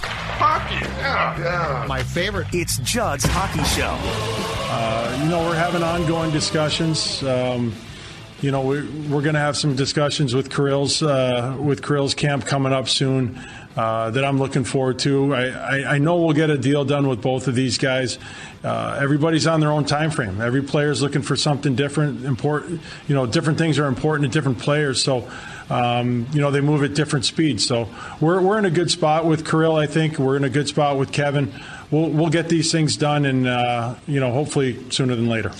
Hockey, yeah, yeah. My favorite. It's Judd's Hockey Show. Uh, you know, we're having ongoing discussions. Um, you know, we're, we're going to have some discussions with Kirill's uh, with Kirill's camp coming up soon. Uh, that I'm looking forward to. I, I, I, know we'll get a deal done with both of these guys. Uh, everybody's on their own time frame. Every player is looking for something different. Important, you know, different things are important to different players. So um, you know, they move at different speeds. So we're, we're in a good spot with Kirill, I think. We're in a good spot with Kevin. We'll, we'll get these things done and, uh, you know, hopefully sooner than later.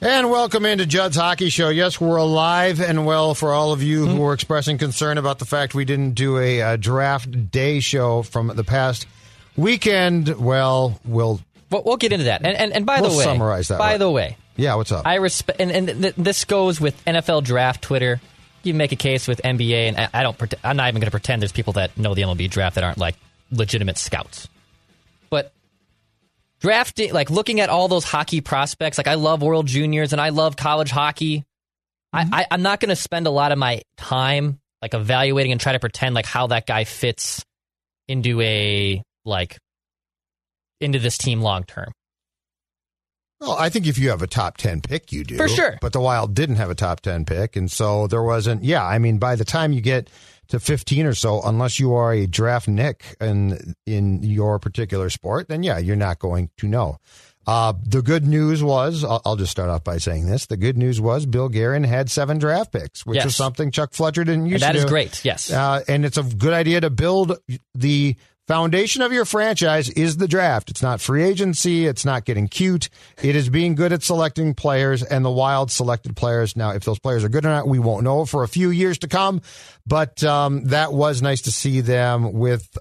And welcome into Judd's Hockey Show. Yes, we're alive and well for all of you mm-hmm. who are expressing concern about the fact we didn't do a, a draft day show from the past weekend. Well, we'll we'll, we'll get into that. And and, and by we'll the way, summarize that. By way. the way, yeah, what's up? I respect, and, and th- this goes with NFL draft Twitter you make a case with NBA, and I don't. I'm not even going to pretend there's people that know the MLB draft that aren't like legitimate scouts. But drafting, like looking at all those hockey prospects, like I love World Juniors and I love college hockey. Mm-hmm. I, I, I'm not going to spend a lot of my time like evaluating and try to pretend like how that guy fits into a like into this team long term. Well, I think if you have a top 10 pick, you do. For sure. But the Wild didn't have a top 10 pick. And so there wasn't, yeah, I mean, by the time you get to 15 or so, unless you are a draft nick in, in your particular sport, then yeah, you're not going to know. Uh, the good news was, I'll, I'll, just start off by saying this. The good news was Bill Guerin had seven draft picks, which yes. is something Chuck Fletcher didn't and to That is great, yes. Uh, and it's a good idea to build the foundation of your franchise is the draft. It's not free agency. It's not getting cute. It is being good at selecting players and the wild selected players. Now, if those players are good or not, we won't know for a few years to come, but um, that was nice to see them with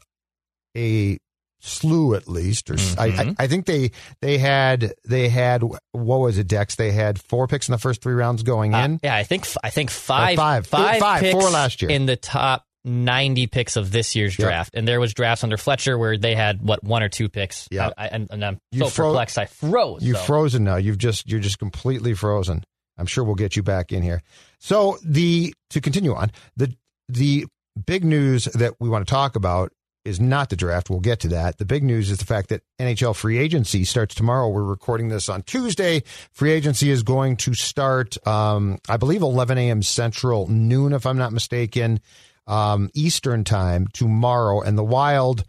a slew at least or mm-hmm. I, I, think they they had they had what was it dex they had four picks in the first three rounds going in uh, yeah i think i think five five five, five four last year in the top 90 picks of this year's yep. draft, and there was drafts under Fletcher where they had what one or two picks. Yeah, and, and, I'm you so fro- perplexed. I froze. You've so. frozen now. You've just you're just completely frozen. I'm sure we'll get you back in here. So the to continue on the the big news that we want to talk about is not the draft. We'll get to that. The big news is the fact that NHL free agency starts tomorrow. We're recording this on Tuesday. Free agency is going to start, um, I believe, 11 a.m. Central, noon, if I'm not mistaken um, Eastern time tomorrow. And the Wild,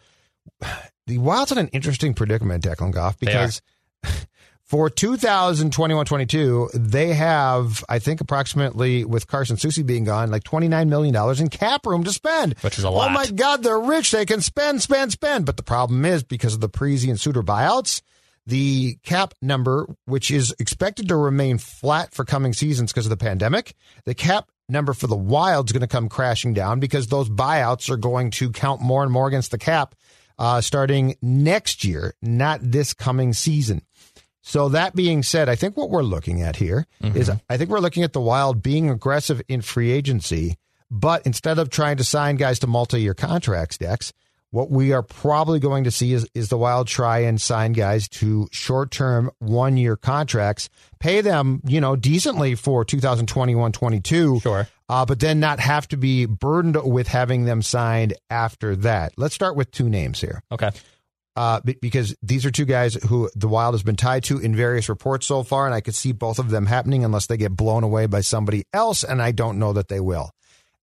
the Wild's in an interesting predicament, Declan Goff, because for 2021-22, they have, I think, approximately with Carson Soucy being gone, like $29 million in cap room to spend. Which is a lot. Oh my God, they're rich. They can spend, spend, spend. But the problem is because of the Parise and Suter buyouts, the cap number, which is expected to remain flat for coming seasons because of the pandemic, the cap number for the Wild's going to come crashing down because those buyouts are going to count more and more against the cap uh, starting next year, not this coming season. So that being said, I think what we're looking at here mm-hmm. is I think we're looking at the Wild being aggressive in free agency, but instead of trying to sign guys to multi-year contracts, Dex, what we are probably going to see is, is the Wild try and sign guys to short term, one year contracts, pay them, you know, decently for 2021 22. Sure. Uh, but then not have to be burdened with having them signed after that. Let's start with two names here. Okay. Uh, because these are two guys who the Wild has been tied to in various reports so far, and I could see both of them happening unless they get blown away by somebody else, and I don't know that they will.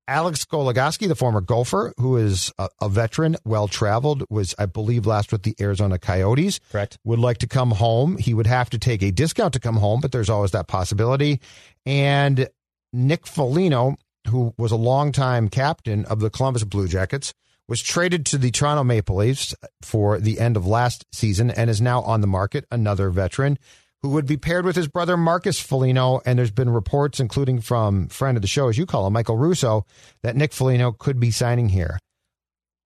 Alex Goligoski, the former Gopher, who is a, a veteran, well traveled, was, I believe, last with the Arizona Coyotes. Correct. Would like to come home. He would have to take a discount to come home, but there's always that possibility. And Nick Foligno, who was a longtime captain of the Columbus Blue Jackets, was traded to the Toronto Maple Leafs for the end of last season and is now on the market, another veteran who would be paired with his brother Marcus Foligno. And there's been reports, including from friend of the show, as you call him, Michael Russo, that Nick Foligno could be signing here.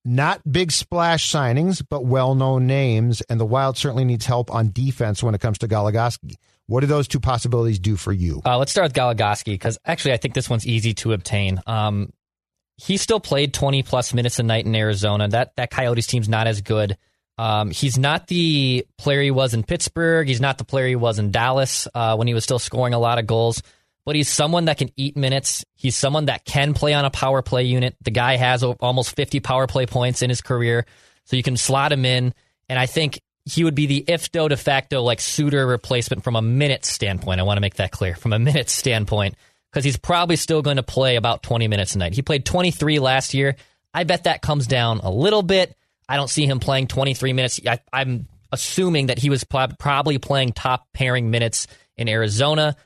not big splash signings, but well known names. And the Wild certainly needs help on defense when it comes to Goligoski. What do those two possibilities do for you? Uh, let's start with Goligoski because actually I think this one's easy to obtain. Um, he still played 20 plus minutes a night in Arizona. That that Coyotes team's not as good. Um, he's not the player he was in Pittsburgh. He's not the player he was in Dallas uh, when he was still scoring a lot of goals. But he's someone that can eat minutes. He's someone that can play on a power play unit. The guy has almost 50 power play points in his career, so you can slot him in. And I think he would be the if do de facto like Suter replacement from a minute standpoint. I want to make that clear from a minute standpoint because he's probably still going to play about 20 minutes a night. He played 23 last year. I bet that comes down a little bit. I don't see him playing 23 minutes. I, am assuming that he was probably playing top pairing minutes in Arizona.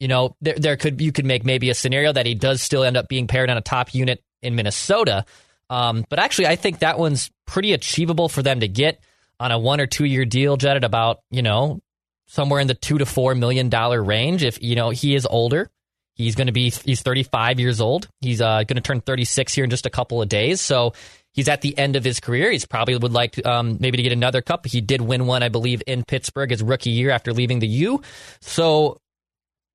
You know, there, there could you could make maybe a scenario that he does still end up being paired on a top unit in Minnesota. Um, but actually, I think that one's pretty achievable for them to get on a one or two year deal, Judd, at about you know somewhere in the two to four million dollar range. If you know he is older, he's going to be he's 35 years old. He's uh, going to turn 36 here in just a couple of days. So he's at the end of his career. He's probably would like to, um, maybe to get another cup. He did win one, I believe, in Pittsburgh his rookie year after leaving the U. So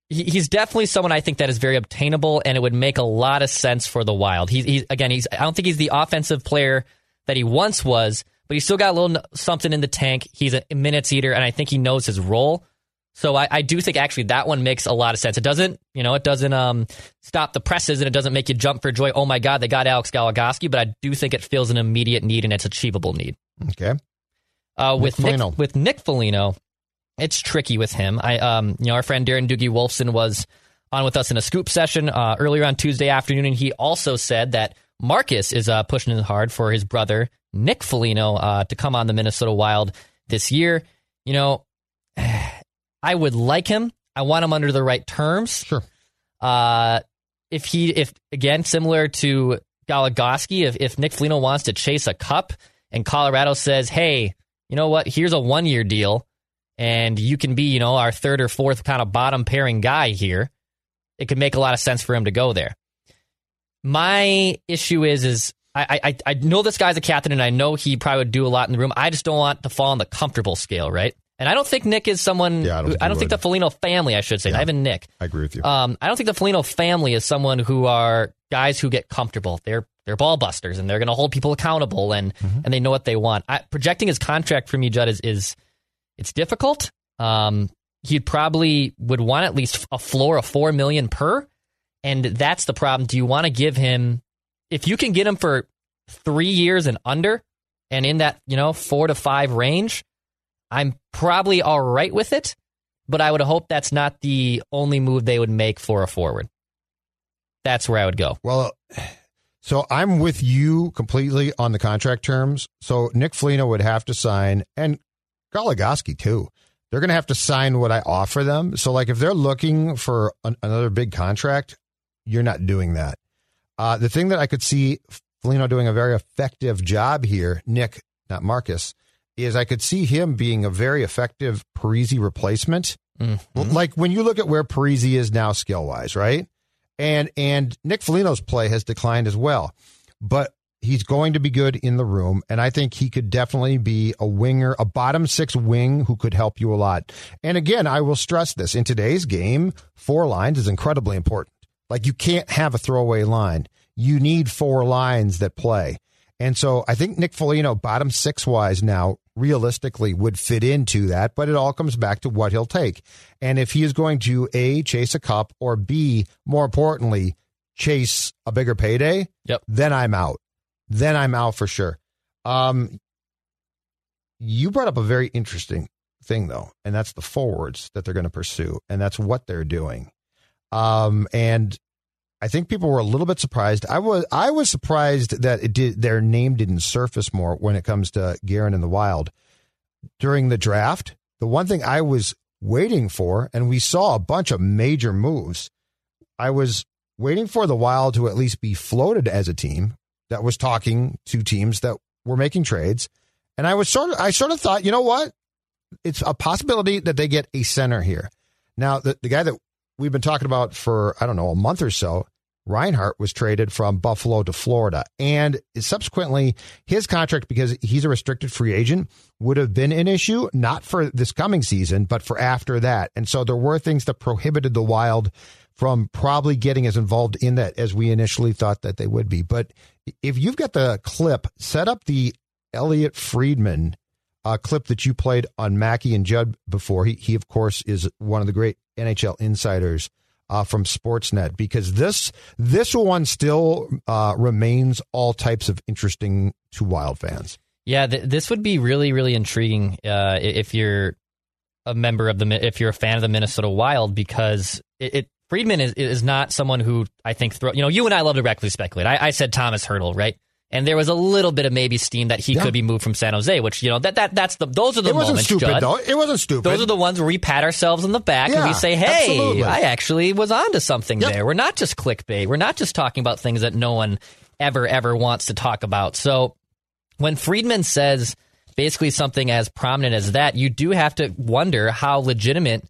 he's definitely someone I think that is very obtainable, and it would make a lot of sense for the Wild. He's, he's again, he's I don't think he's the offensive player that he once was, but he's still got a little something in the tank. He's a minutes eater, and I think he knows his role. So I, I, do think actually that one makes a lot of sense. It doesn't, you know, it doesn't um, stop the presses and it doesn't make you jump for joy. Oh my God, they got Alex Goligoski, but I do think it fills an immediate need and it's achievable need. Okay. Uh, with Nick, Nick with Nick Foligno, it's tricky with him. I, um, you know, our friend Darren Doogie Wolfson was on with us in a scoop session uh, earlier on Tuesday afternoon, and he also said that Marcus is uh, pushing it hard for his brother Nick Foligno uh, to come on the Minnesota Wild this year. You know. I would like him. I want him under the right terms. Sure. Uh, if he, if again, similar to Goligoski, if, if Nick Foligno wants to chase a cup and Colorado says, hey, you know what, here's a one year deal and you can be, you know, our third or fourth kind of bottom pairing guy here, it could make a lot of sense for him to go there. My issue is, is I, I, I know this guy's a captain and I know he probably would do a lot in the room. I just don't want to fall on the comfortable scale, right? And I don't think Nick is someone. Yeah, I don't, who, I don't think the Foligno family, I should say, yeah, not even Nick. I agree with you. Um, I don't think the Foligno family is someone who are guys who get comfortable. They're they're ball busters and they're going to hold people accountable and mm-hmm. and they know what they want. I, projecting his contract for me, Judd, is is it's difficult. Um, he probably would want at least a floor of four million per, and that's the problem. Do you want to give him if you can get him for three years and under, and in that you know four to five range? I'm probably all right with it, but I would hope that's not the only move they would make for a forward. That's where I would go. Well, so I'm with you completely on the contract terms. So Nick Foligno would have to sign, and Goligoski too. They're going to have to sign what I offer them. So, like, if they're looking for an, another big contract, you're not doing that. Uh, the thing that I could see Foligno doing a very effective job here, Nick, not Marcus, is I could see him being a very effective Parise replacement. Mm-hmm. Like when you look at where Parise is now skill wise, right? And and Nick Foligno's play has declined as well. But he's going to be good in the room, and I think he could definitely be a winger, a bottom six wing who could help you a lot. And again, I will stress this in today's game, four lines is incredibly important. Like you can't have a throwaway line. You need four lines that play. And so I think Nick Foligno, bottom six wise now, realistically would fit into that, but it all comes back to what he'll take. And if he is going to A, chase a cup, or B, more importantly, chase a bigger payday, yep. then I'm out. Then I'm out for sure. Um, you brought up a very interesting thing, though, and that's the forwards that they're going to pursue, and that's what they're doing. Um, and I think people were a little bit surprised. I was I was surprised that it did their name didn't surface more when it comes to Guerin in the Wild during the draft. The one thing I was waiting for, and we saw a bunch of major moves. I was waiting for the Wild to at least be floated as a team that was talking to teams that were making trades, and I was sort of I sort of thought, you know what, it's a possibility that they get a center here. Now, the, the guy that we've been talking about for I don't know a month or so Reinhart was traded from Buffalo to Florida. And subsequently, his contract, because he's a restricted free agent, would have been an issue, not for this coming season, but for after that. And so there were things that prohibited the Wild from probably getting as involved in that as we initially thought that they would be. But if you've got the clip, set up the Elliotte Friedman uh, clip that you played on Mackey and Judd before. He, he of course, is one of the great NHL insiders uh, from Sportsnet because this this one still uh, remains all types of interesting to Wild fans. Yeah, th- this would be really really intriguing uh, if you're a member of the if you're a fan of the Minnesota Wild because it, it Friedman is is not someone who I think throw you know you and I love to recklessly speculate. I, I said Tomas Hertl, right? And there was a little bit of maybe steam that he yeah. could be moved from San Jose, which you know that that that's the those are the it wasn't moments. Stupid Judd. though. It wasn't stupid. Those are the ones where we pat ourselves on the back yeah, and we say, "Hey, absolutely. I actually was onto something yep. there." We're not just clickbait. We're not just talking about things that no one ever ever wants to talk about. So when Friedman says basically something as prominent as that, you do have to wonder how legitimate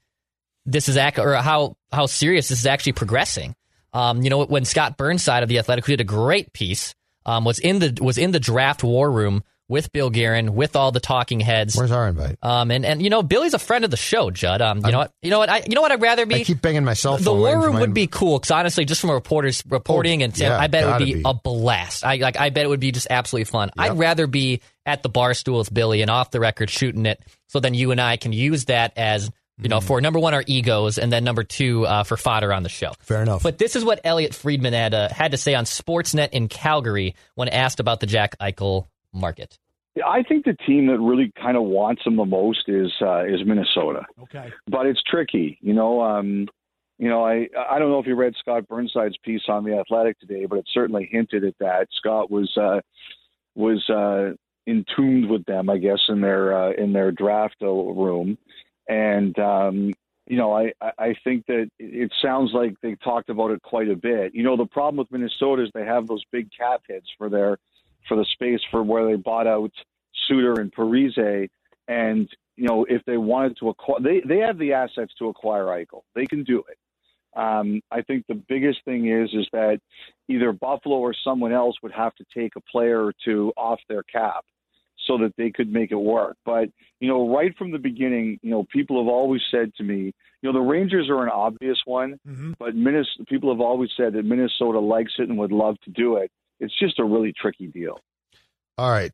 this is act or how how serious this is actually progressing. Um, you know, when Scott Burnside of the Athletic, who did a great piece um, was in the was in the draft war room with Bill Guerin, with all the talking heads. Where's our invite? Um, and, and you know, Billy's a friend of the show, Judd. Um, you I'm, know what? You know what? I you know what? I'd rather be. I keep banging myself. The war room would be cool because honestly, just from a reporter's reporting oh, and yeah, I bet it would be, be, a blast. I like. I bet it would be just absolutely fun. Yep. I'd rather be at the bar stool with Billy and off the record shooting it, so then you and I can use that as you know, mm. for number one, our egos, and then number two, uh, for fodder on the show. Fair enough. But this is what Elliotte Friedman had, uh, had to say on Sportsnet in Calgary when asked about the Jack Eichel market. I think the team that really kind of wants him the most is uh, is Minnesota. Okay, but it's tricky, you know. Um, you know, I I don't know if you read Scott Burnside's piece on the Athletic today, but it certainly hinted at that. Scott was uh, was uh, entombed with them, I guess, in their uh, in their draft room, and um, you know, I I think that it sounds like they talked about it quite a bit. You know, the problem with Minnesota is they have those big cap hits for their for the space for where they bought out Suter and Parise, and you know, if they wanted to acquire, they they have the assets to acquire Eichel. They can do it. Um, I think the biggest thing is is that either Buffalo or someone else would have to take a player or two off their cap so that they could make it work. But, you know, right from the beginning, you know, people have always said to me, you know, the Rangers are an obvious one, mm-hmm. but Minnesota, people have always said that Minnesota likes it and would love to do it. It's just a really tricky deal. All right.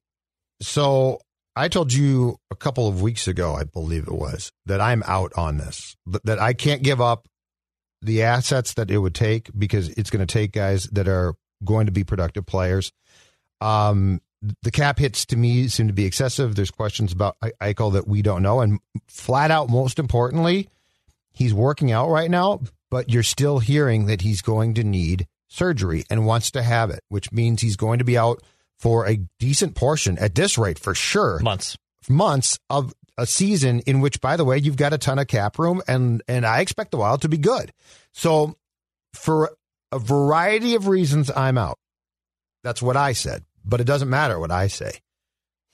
So I told you a couple of weeks ago, I believe it was, that I'm out on this, that I can't give up the assets that it would take because it's going to take guys that are going to be productive players. Um, the cap hits to me seem to be excessive. There's questions about Eichel that we don't know. And flat out, most importantly, he's working out right now, but you're still hearing that he's going to need surgery and wants to have it, which means he's going to be out for a decent portion at this rate for sure. Months. Months of a season in which, by the way, you've got a ton of cap room and, and I expect the Wild to be good. So for a variety of reasons, I'm out. That's what I said but it doesn't matter what I say.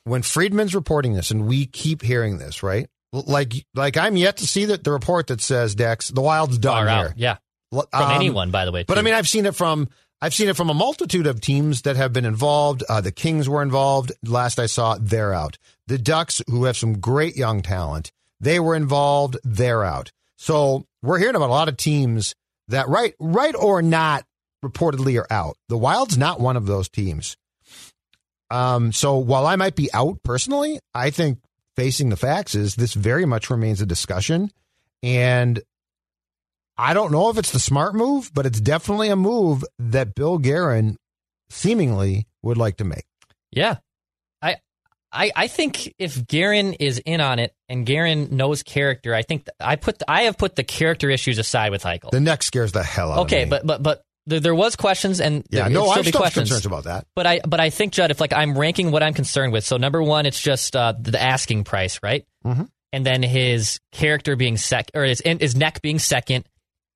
When Friedman's reporting this, and we keep hearing this, right? Like, like I'm yet to see that the report that says Dex the Wild's done Far here. Out. Yeah, from um, anyone, by the way. Too. But I mean, I've seen it from I've seen it from a multitude of teams that have been involved. Uh, the Kings were involved. Last I saw, they're out. The Ducks, who have some great young talent, they were involved. They're out. So we're hearing about a lot of teams that, right, right or not, reportedly are out. The Wild's not one of those teams. Um, so while I might be out personally, I think facing the facts is this very much remains a discussion. And I don't know if it's the smart move, but it's definitely a move that Bill Guerin seemingly would like to make. Yeah. I I, I think if Guerin is in on it and Guerin knows character, I think I put the, I have put the character issues aside with Eichel. The neck scares the hell out okay, of me. Okay, but but but there, there was questions and yeah, there, no, I have questions. concerns about that. But I but I think Judd, if like I'm ranking what I'm concerned with, so number one, it's just uh, the asking price, right? Mm-hmm. And then his character being second, or his his neck being second.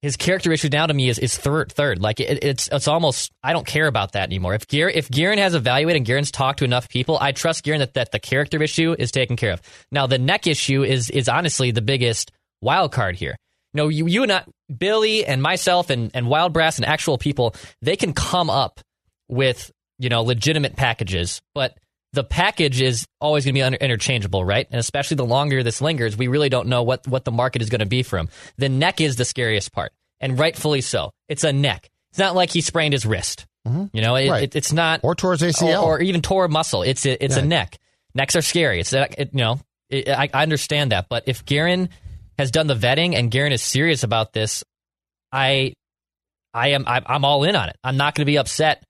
His character issue now to me is, is third. Third, like it, it's it's almost I don't care about that anymore. If Gear if Guerin has evaluated and Guerin's talked to enough people, I trust Guerin that, that the character issue is taken care of. Now the neck issue is is honestly the biggest wild card here You know, you, you and I, Billy and myself and, and Wild Brass and actual people, they can come up with, you know, legitimate packages, but the package is always going to be under, interchangeable, right? And especially the longer this lingers, we really don't know what, what the market is going to be for him. The neck is the scariest part, and rightfully so. It's a neck. It's not like he sprained his wrist. Mm-hmm. You know, it, Right. it, it's not Or tore his ACL. or, or even tore a muscle. It's a, it's Yeah. a neck. Necks are scary. It's it, you know, I, I understand that, but if Guerin has done the vetting and Guerin is serious about this, I, I am I'm all in on it. I'm not going to be upset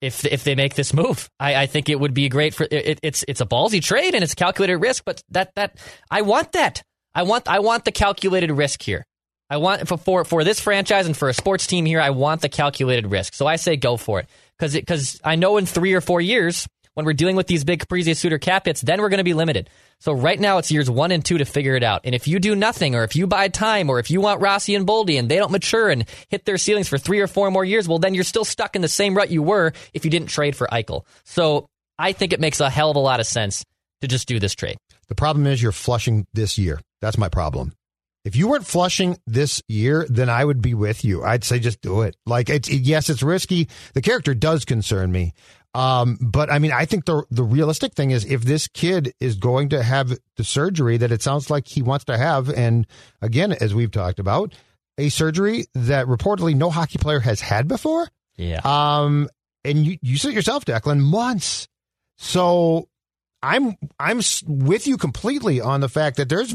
if if they make this move. I, I think it would be great for it, it's it's a ballsy trade and it's calculated risk, but that that I want that. I want I want the calculated risk here. I want for for, for this franchise and for a sports team here. I want the calculated risk. So I say go for it because because I know in three or four years when we're dealing with these big Caprizi Suter cap hits, then we're going to be limited. So right now it's years one and two to figure it out. And if you do nothing, or if you buy time, or if you want Rossi and Boldy and they don't mature and hit their ceilings for three or four more years, well then you're still stuck in the same rut you were if you didn't trade for Eichel. So I think it makes a hell of a lot of sense to just do this trade. The problem is you're flushing this year. That's my problem. If you weren't flushing this year, then I would be with you. I'd say just do it. Like it's yes, it's risky. The character does concern me. Um, but I mean, I think the the realistic thing is if this kid is going to have the surgery that it sounds like he wants to have, and again, as we've talked about, a surgery that reportedly no hockey player has had before. Yeah. Um, and you you said yourself, Declan, months. So I'm I'm with you completely on the fact that there's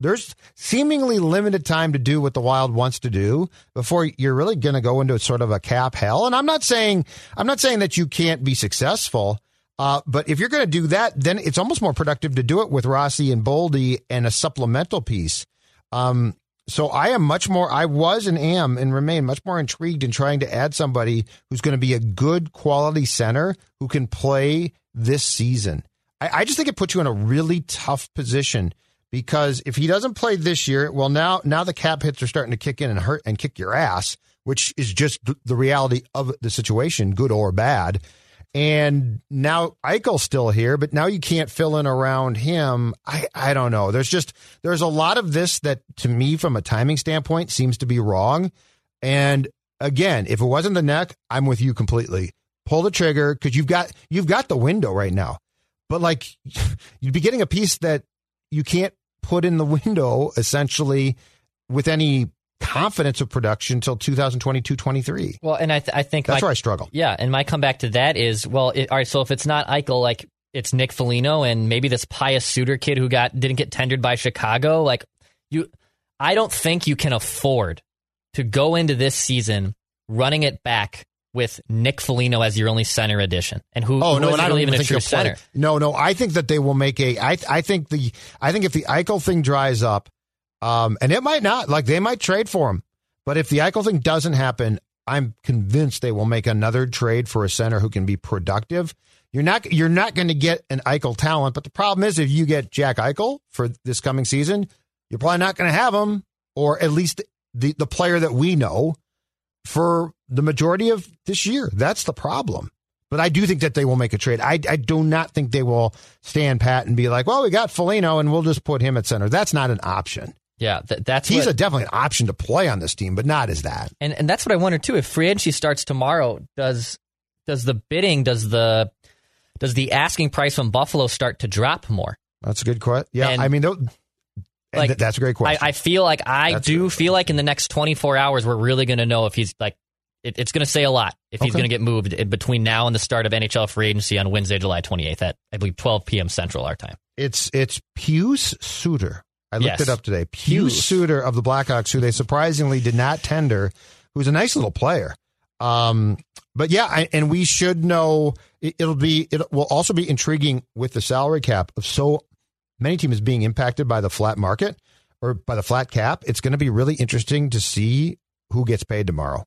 there's seemingly limited time to do what the Wild wants to do before you're really going to go into sort of a cap hell. And I'm not saying I'm not saying that you can't be successful. Uh, but if you're going to do that, then it's almost more productive to do it with Rossi and Boldy and a supplemental piece. Um, so I am much more, I was and am and remain much more intrigued in trying to add somebody who's going to be a good quality center who can play this season. I, I just think it puts you in a really tough position because if he doesn't play this year, well, now now the cap hits are starting to kick in and hurt and kick your ass, which is just the reality of the situation, good or bad. And now Eichel's still here, but now you can't fill in around him. I, I don't know. There's just there's a lot of this that to me from a timing standpoint seems to be wrong. And again, if it wasn't the neck, I'm with you completely. Pull the trigger because you've got you've got the window right now. But like you'd be getting a piece that you can't put in the window essentially with any confidence of production until 2022 23. Well, and I th- I think That's my- where I struggle. Yeah, and my comeback to that is well, it, all right. So if it's not Eichel, like it's Nick Foligno and maybe this Pius Suter kid who got didn't get tendered by Chicago. Like you, I don't think you can afford to go into this season running it back with Nick Foligno as your only center addition, and who, Oh who no, and I don't even even a true center. No, no, I think that they will make a. I I think the I think if the Eichel thing dries up, um, and it might not, like they might trade for him, but if the Eichel thing doesn't happen, I'm convinced they will make another trade for a center who can be productive. You're not you're not going to get an Eichel talent, but the problem is if you get Jack Eichel for this coming season, you're probably not going to have him, or at least the the player that we know for the majority of this year. That's the problem. But I do think that they will make a trade. I, I do not think they will stand pat and be like, well, we got Foligno and we'll just put him at center. That's not an option. Yeah, th- that's He's what, a definitely an option to play on this team, but not as that. and and that's what I wonder too. If free agency starts tomorrow, does does the bidding does the does the asking price from Buffalo start to drop more? That's a good question. Yeah, And- I mean, Like, th- that's a great question. I, I feel like I That's do feel like in the next 24 hours we're really going to know if he's like it, it's going to say a lot if he's going to get moved between now and the start of NHL free agency on Wednesday, July 28th at I believe 12 p.m. Central our time. It's it's Pius Suter. I looked Yes. it up today. Pius. Suter of the Blackhawks, who they surprisingly did not tender, who's a nice little player. Um, but yeah, I, and we should know it, it'll be it will also be intriguing with the salary cap of so many teams being impacted by the flat market or by the flat cap. It's going to be really interesting to see who gets paid tomorrow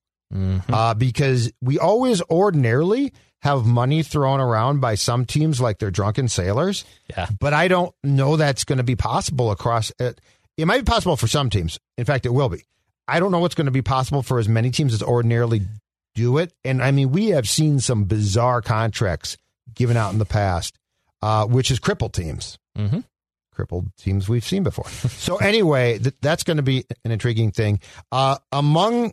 uh, because we always ordinarily have money thrown around by some teams like they're drunken sailors. Yeah. But I don't know that's going to be possible across it. It might be possible for some teams. In fact, it will be. I don't know what's going to be possible for as many teams as ordinarily do it. And I mean, we have seen some bizarre contracts given out in the past, uh, which has crippled teams. Mm-hmm. crippled teams we've seen before. so anyway, th- that's going to be an intriguing thing. Uh, among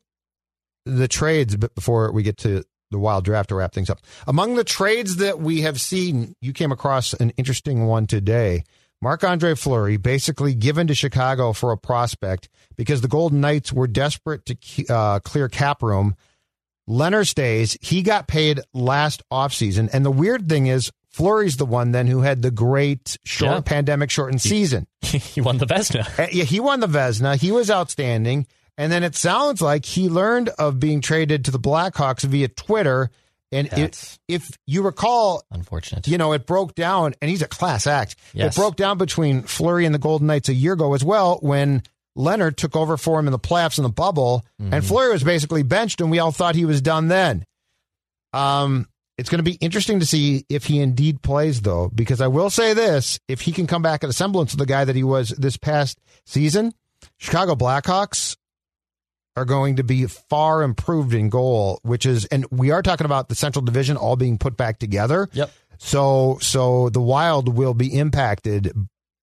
the trades, but before we get to the wild draft to wrap things up, among the trades that we have seen, you came across an interesting one today. Marc Andre Fleury basically given to Chicago for a prospect because the Golden Knights were desperate to uh, clear cap room. Lehner stays. He got paid last offseason. And the weird thing is, Fleury's the one then who had the great short Yeah. pandemic shortened season. he won the Vezina. Uh, yeah, he won the Vezina. He was outstanding. And then it sounds like he learned of being traded to the Blackhawks via Twitter. And it, if you recall, Unfortunate. you know, it broke down, and he's a class act. Yes. It broke down between Fleury and the Golden Knights a year ago as well when Lehner took over for him in the playoffs in the bubble, Mm-hmm. and Fleury was basically benched, and we all thought he was done then. Um, it's going to be interesting to see if he indeed plays, though, because I will say this: if he can come back at a semblance of the guy that he was this past season, Chicago Blackhawks are going to be far improved in goal, which is, and we are talking about the Central Division all being put back together. Yep. So, so the Wild will be impacted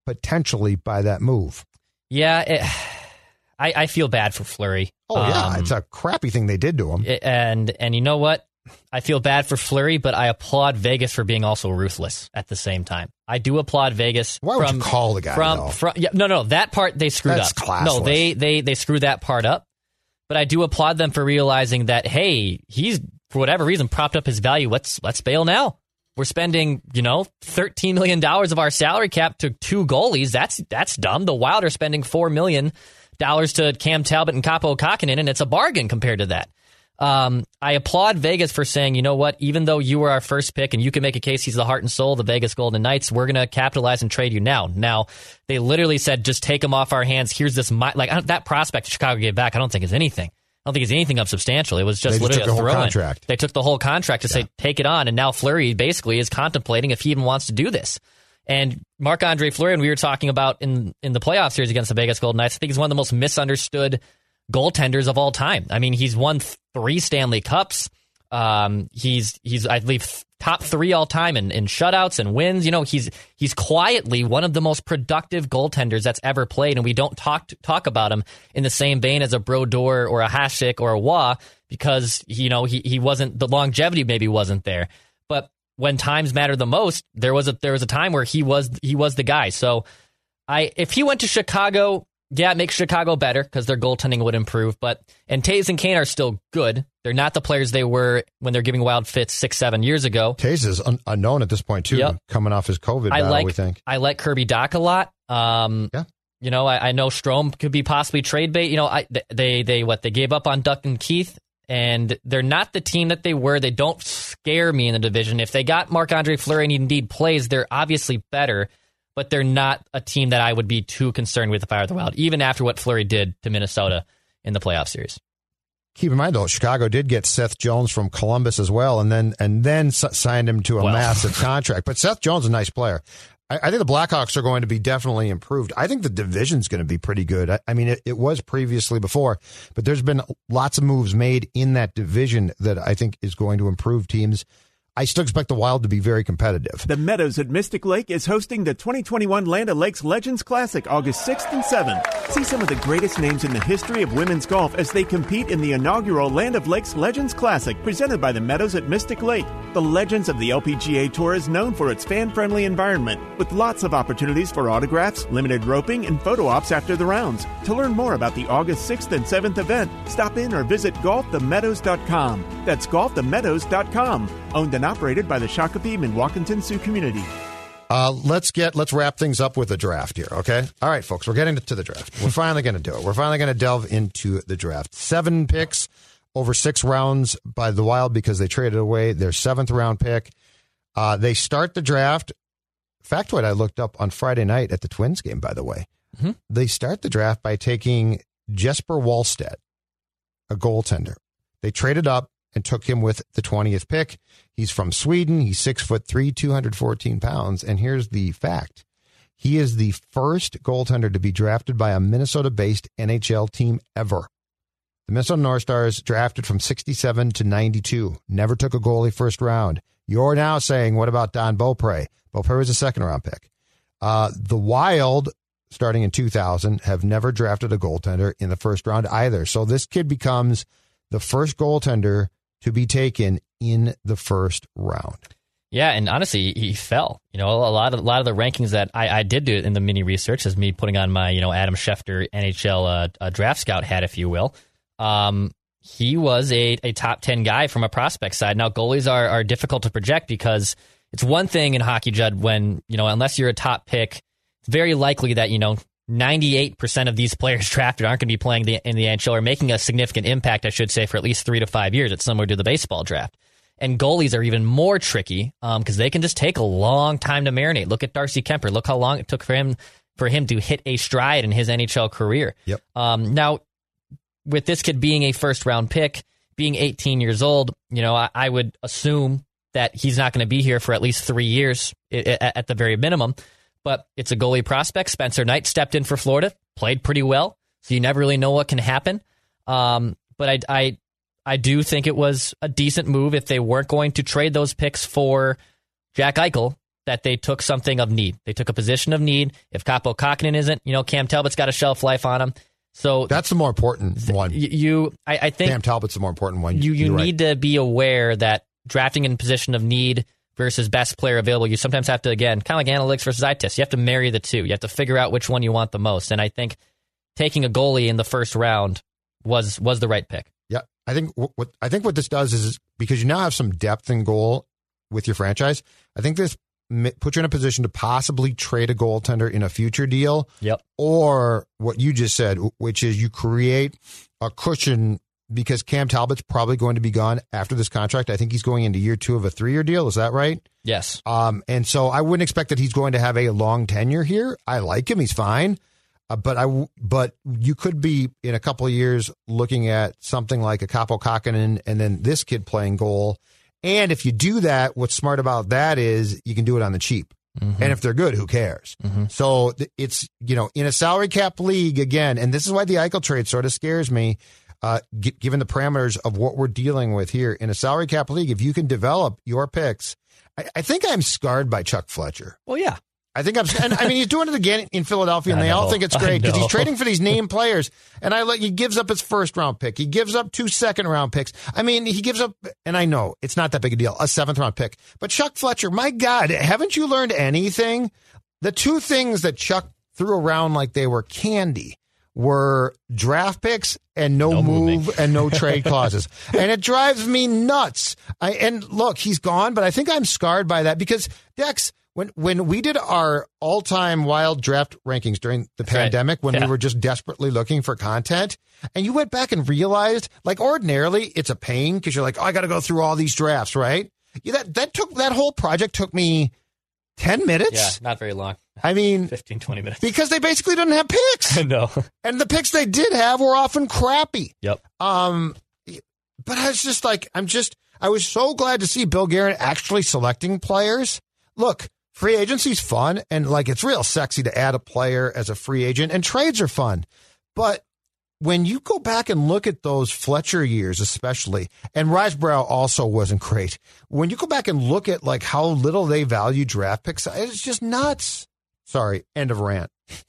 potentially by that move. Yeah, it, I, I feel bad for Fleury. Oh yeah, Um, it's a crappy thing they did to him. and and you know what? I feel bad for Fleury, but I applaud Vegas for being also ruthless at the same time. I do applaud Vegas. Why would from, you call the guy, from from yeah no no that part they screwed That's up. classless. No, they they they screwed that part up. But I do applaud them for realizing that hey, he's for whatever reason propped up his value. Let's let's bail now. We're spending, you know, thirteen million dollars of our salary cap to two goalies. That's that's dumb. The Wild are spending four million dollars to Cam Talbot and Kaapo Kahkonen, and it's a bargain compared to that. Um, I applaud Vegas for saying, you know what, even though you were our first pick and you can make a case he's the heart and soul of the Vegas Golden Knights, we're going to capitalize and trade you now. Now, they literally said, just take him off our hands. Here's this, like, I don't- that prospect Chicago gave back, I don't think is anything. I don't think it's anything up substantial. It was just just literally a whole contract. They took the whole contract to say, take it on. And now Fleury basically is contemplating if he even wants to do this. And Marc Andre Fleury, and we were talking about in, in the playoff series against the Vegas Golden Knights, I think he's one of the most misunderstood goaltenders of all time. I mean, he's won three Stanley Cups. Um, he's he's I believe top three all time in, in shutouts and wins. You know, he's he's quietly one of the most productive goaltenders that's ever played, and we don't talk talk about him in the same vein as a Brodeur or a Hasek or a Roy because you know he he wasn't the longevity maybe wasn't there, but when times matter the most, there was a there was a time where he was he was the guy. So I if he went to Chicago, yeah, it makes Chicago better because their goaltending would improve. But and Toews and Kane are still good. They're not the players they were when they're giving wild fits six, seven years ago. Toews is un- unknown at this point too, Yep. coming off his COVID I battle. like we think. I like Kirby Dach a lot. Um, Yeah. You know, I, I know Strome could be possibly trade bait. You know, I they they what they gave up on Duncan Keith, and they're not the team that they were. They don't scare me in the division. If they got Marc Andre Fleury and he indeed plays, they're obviously better, but they're not a team that I would be too concerned with if I were the Wild, even after what Fleury did to Minnesota in the playoff series. Keep in mind though, Chicago did get Seth Jones from Columbus as well, and then and then signed him to a Well. massive contract. But Seth Jones is a nice player. I, I think the Blackhawks are going to be definitely improved. I think the division's going to be pretty good. I, I mean, it, it was previously before, but there's been lots of moves made in that division that I think is going to improve teams. I still expect the Wild to be very competitive. The Meadows at Mystic Lake is hosting the 2021 Land O'Lakes Legends Classic August 6th and 7th. See some of the greatest names in the history of women's golf as they compete in the inaugural Land O'Lakes Legends Classic presented by the Meadows at Mystic Lake. The Legends of the LPGA Tour is known for its fan friendly environment with lots of opportunities for autographs, limited roping, and photo ops after the rounds. To learn more about the August 6th and 7th event, stop in or visit golfthemeadows.com. That's golfthemeadows.com. Owned and operated by the Shakopee Mdewakanton Sioux community. Uh, let's get let's wrap things up with a draft here, okay? All right, folks, we're getting to the draft. We're finally going to do it. We're finally going to delve into the draft. Seven picks over six rounds by the Wild because they traded away their seventh round pick. Uh, they start the draft. Factoid I looked up on Friday night at the Twins game, by the way. They start the draft by taking Jesper Wallstedt, a goaltender. They traded up and took him with the 20th pick. He's from Sweden. He's six foot three, 214 pounds. And here's the fact. He is the first goaltender to be drafted by a Minnesota based NHL team ever. The Minnesota North Stars drafted from 67 to 92. Never took a goalie first round. You're now saying, what about Don Beaupre? Beaupre was a second round pick. Uh, the Wild, starting in 2000, have never drafted a goaltender in the first round either. So this kid becomes the first goaltender to be taken in the first round. Yeah, and honestly, he fell. You know, a lot of a lot of the rankings that I, I did do in the mini research is me putting on my you know Adam Schefter NHL uh, draft scout hat, if you will. Um, he was a, a top ten guy from a prospect side. Now goalies are are difficult to project because it's one thing in hockey, Judd, when you know unless you're a top pick, it's very likely that you know 98% of these players drafted aren't going to be playing the, in the NHL or making a significant impact, I should say, for at least three to five years. It's similar to the baseball draft. And goalies are even more tricky because um, they can just take a long time to marinate. Look at Darcy Kuemper. Look how long it took for him for him to hit a stride in his NHL career. Yep. Um, now, with this kid being a first round pick, being 18 years old, you know, I, I would assume that he's not going to be here for at least three years at, at the very minimum. But it's a goalie prospect. Spencer Knight stepped in for Florida, played pretty well, so you never really know what can happen. Um, but I, I I do think it was a decent move if they weren't going to trade those picks for Jack Eichel, that they took something of need. They took a position of need. If Kaapo Kahkonen isn't, you know, Cam Talbot's got a shelf life on him. So that's the more important one. You, I, I think Cam Talbot's the more important one. You, you You're need right. to be aware that drafting in position of need versus best player available, you sometimes have to again, kind of like analytics versus eye test. You have to marry the two. You have to figure out which one you want the most. And I think taking a goalie in the first round was was the right pick. Yeah, I think what, what I think what this does is because you now have some depth in goal with your franchise. I think this puts you in a position to possibly trade a goaltender in a future deal. Yep. Or what you just said, which is you create a cushion because Cam Talbot's probably going to be gone after this contract. I think he's going into year two of a three year deal. Is that right? Yes. Um, and so I wouldn't expect that he's going to have a long tenure here. I like him; he's fine. Uh, but I, but you could be in a couple of years looking at something like a Kaapo Kahkonen and then this kid playing goal. And if you do that, what's smart about that is you can do it on the cheap. Mm-hmm. And if they're good, who cares? So it's, you know, in a salary cap league again, and this is why the Eichel trade sort of scares me, uh, g- given the parameters of what we're dealing with here. In a salary cap league, if you can develop your picks, I, I think I'm scarred by Chuck Fletcher. Well, yeah. I think I'm, and I mean, he's doing it again in Philadelphia, and I they all think it's great because he's trading for these name players. And I like he gives up his first round pick, he gives up two second round picks. I mean, he gives up, and I know it's not that big a deal, a seventh round pick. But Chuck Fletcher, my God, haven't you learned anything? The two things that Chuck threw around like they were candy were draft picks and no, No moving. move and no trade clauses. and it drives me nuts. I, and look, he's gone, but I think I'm scarred by that because Dex, when when we did our all time wild draft rankings during the right. pandemic, when Yeah. we were just desperately looking for content, and you went back and realized, like ordinarily, it's a pain because you're like, oh, I got to go through all these drafts, right? Yeah, that that took that whole project took me ten minutes. Yeah, not very long. I mean, 15, 20 minutes. because they basically didn't have picks, no. and the picks they did have were often crappy. Yep. Um, but I was just like, I'm just, I was so glad to see Bill Guerin actually selecting players. Look, free agency's fun, and like it's real sexy to add a player as a free agent, and trades are fun. But when you go back and look at those Fletcher years, especially, and Risebrough also wasn't great. When you go back and look at like how little they value draft picks, it's just nuts. Sorry, end of rant.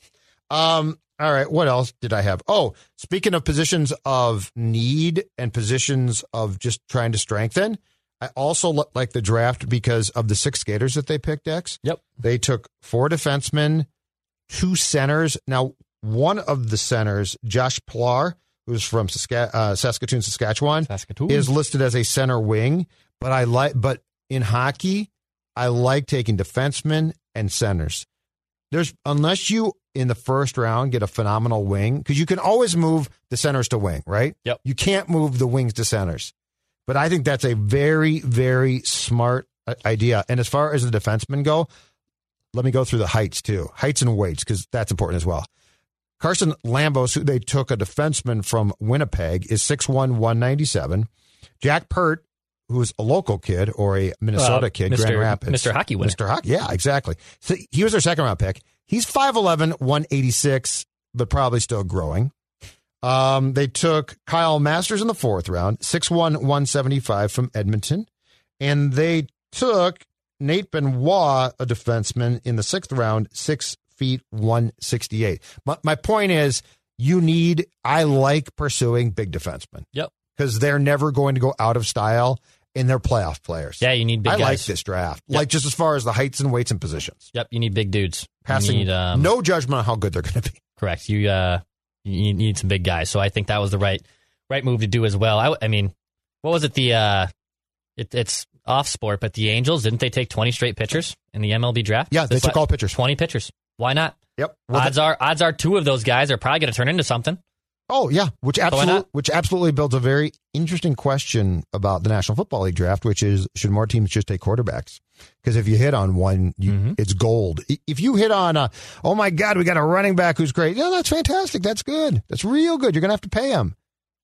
Um, all right, what else did I have? Oh, speaking of positions of need and positions of just trying to strengthen, I also look like the draft because of the six skaters that they picked, X. Yep. They took four defensemen, two centers. Now, one of the centers, Josh Pillar, who's from Saska- uh, Saskatoon, Saskatchewan, Saskatoon. is listed as a center wing. But I like, but in hockey, I like taking defensemen and centers. There's unless you in the first round get a phenomenal wing because you can always move the centers to wing, right? Yep. You can't move the wings to centers. But I think that's a very, very smart uh, idea. And as far as the defensemen go, let me go through the heights too, heights and weights because that's important as well. Carson Lambos, who they took a defenseman from Winnipeg, is 6'1", 197. Jack Peart, who's a local kid or a Minnesota Uh, kid, Mr. Grand Rapids. Mr. Hockey winner. Mr. Hockey, yeah, exactly. So he was their second round pick. He's 5'11", 186, but probably still growing. Um, they took Kyle Masters in the fourth round, 6'1", 175 from Edmonton. And they took Nate Benoit, a defenseman in the sixth round, six feet one sixty eight. My, my point is, you need. I like pursuing big defensemen. Yep. because they're never going to go out of style and they're playoff players. Yeah, you need big I like this draft. Yep. Like just as far as the heights and weights and positions. Yep, you need big dudes. Passing, need, um, no judgment on how good they're going to be. correct. You uh, you need some big guys. So I think that was the right right move to do as well. I, I mean, what was it? The uh, it, it's off sport, but the Angels didn't they take twenty straight pitchers in the MLB draft? Yeah, they took la- all pitchers. Twenty pitchers. Why not? Yep. Well, odds are odds are two of those guys are probably going to turn into something. Oh yeah, which absolutely which absolutely builds a very interesting question about the National Football League draft, which is should more teams just take quarterbacks? Because if you hit on one, you, Mm-hmm. it's gold. If you hit on a, oh my God, we got a running back who's great. Yeah, that's fantastic. That's good. That's real good. You're gonna have to pay him.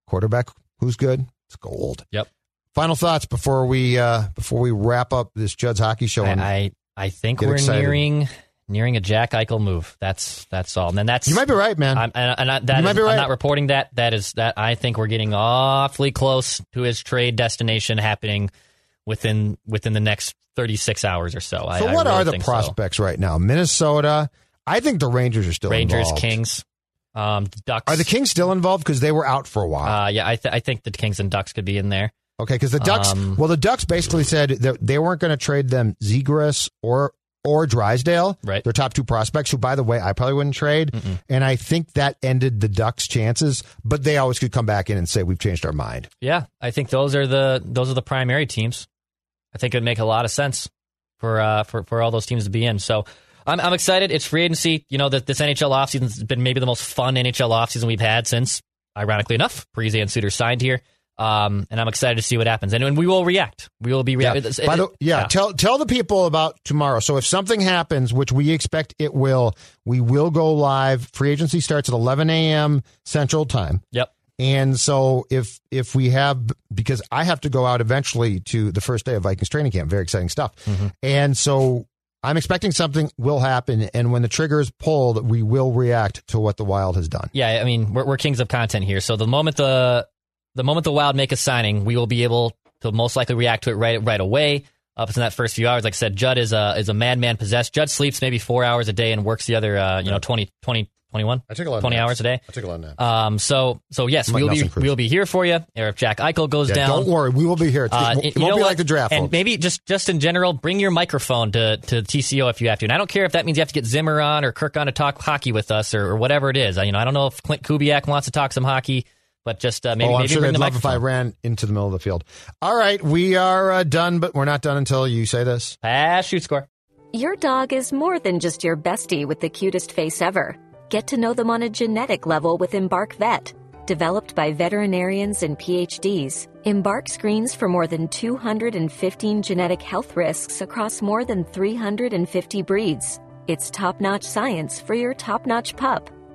Quarterback who's good? It's gold. Yep. Final thoughts before we uh before we wrap up this Judd's hockey show. and- I, I I think we're excited. nearing nearing a Jack Eichel move. That's that's all. And then that's you might be right, man. I'm, and, and I, that You might be right. I'm not reporting that. That is that I think we're getting awfully close to his trade destination happening within within the next 36 hours or so. So I what really are the think so. prospects right now? Minnesota. I think the Rangers are still. Rangers, involved. Kings, um, Ducks. Are the Kings still involved because they were out for a while? Uh, yeah, I, th- I think the Kings and Ducks could be in there. Okay, because the Ducks, Um, well, the Ducks basically said that they weren't going to trade them Zegras or or Drysdale, Right. Their top two prospects, who, by the way, I probably wouldn't trade. And I think that ended the Ducks' chances. But they always could come back in and say we've changed our mind. Yeah, I think those are the those are the primary teams. I think it would make a lot of sense for uh, for for all those teams to be in. So I'm I'm excited. It's free agency. You know that this NHL offseason has been maybe the most fun NHL offseason we've had since, ironically enough, Parise and Suter signed here. Um, and I'm excited to see what happens. And, and we will react. We will be reacting. By the, yeah, tell tell the people about tomorrow. So if something happens, which we expect it will, we will go live. Free agency starts at 11 a.m. Central Time. Yep. And so if if we have because I have to go out eventually to the first day of Vikings training camp, very exciting stuff. And so I'm expecting something will happen and when the trigger is pulled, we will react to what the Wild has done. Yeah, I mean, we're, we're kings of content here. So the moment the the moment the Wild make a signing, we will be able to most likely react to it right right away. Up in that first few hours, like I said, Judd is a is a madman possessed. Judd sleeps maybe four hours a day and works the other, uh, you know, 20, 20, 21, I took a lot 20 naps. hours a day. I took a lot of naps. Um, so so yes, like we'll be Cruz. we'll be here for you. Or if Jack Eichel goes Yeah, down, don't worry, we will be here. It's- uh, it won't, it won't be what? like the draft. And folks. maybe just just in general, bring your microphone to, to TCO if you have to. And I don't care if that means you have to get Zimmer on or Kirk on to talk hockey with us or, or whatever it is. I, you know, I don't know if Klint Kubiak wants to talk some hockey, but just uh, maybe oh, I'm maybe sure they'd the love if I ran into the middle of the field. All right, we are uh, done, but we're not done until you say this. Pass, shoot, score. Your dog is more than just your bestie with the cutest face ever. Get to know them on a genetic level with Embark Vet. Developed by veterinarians and PhDs, Embark screens for more than 215 genetic health risks across more than 350 breeds. It's top notch science for your top notch pup.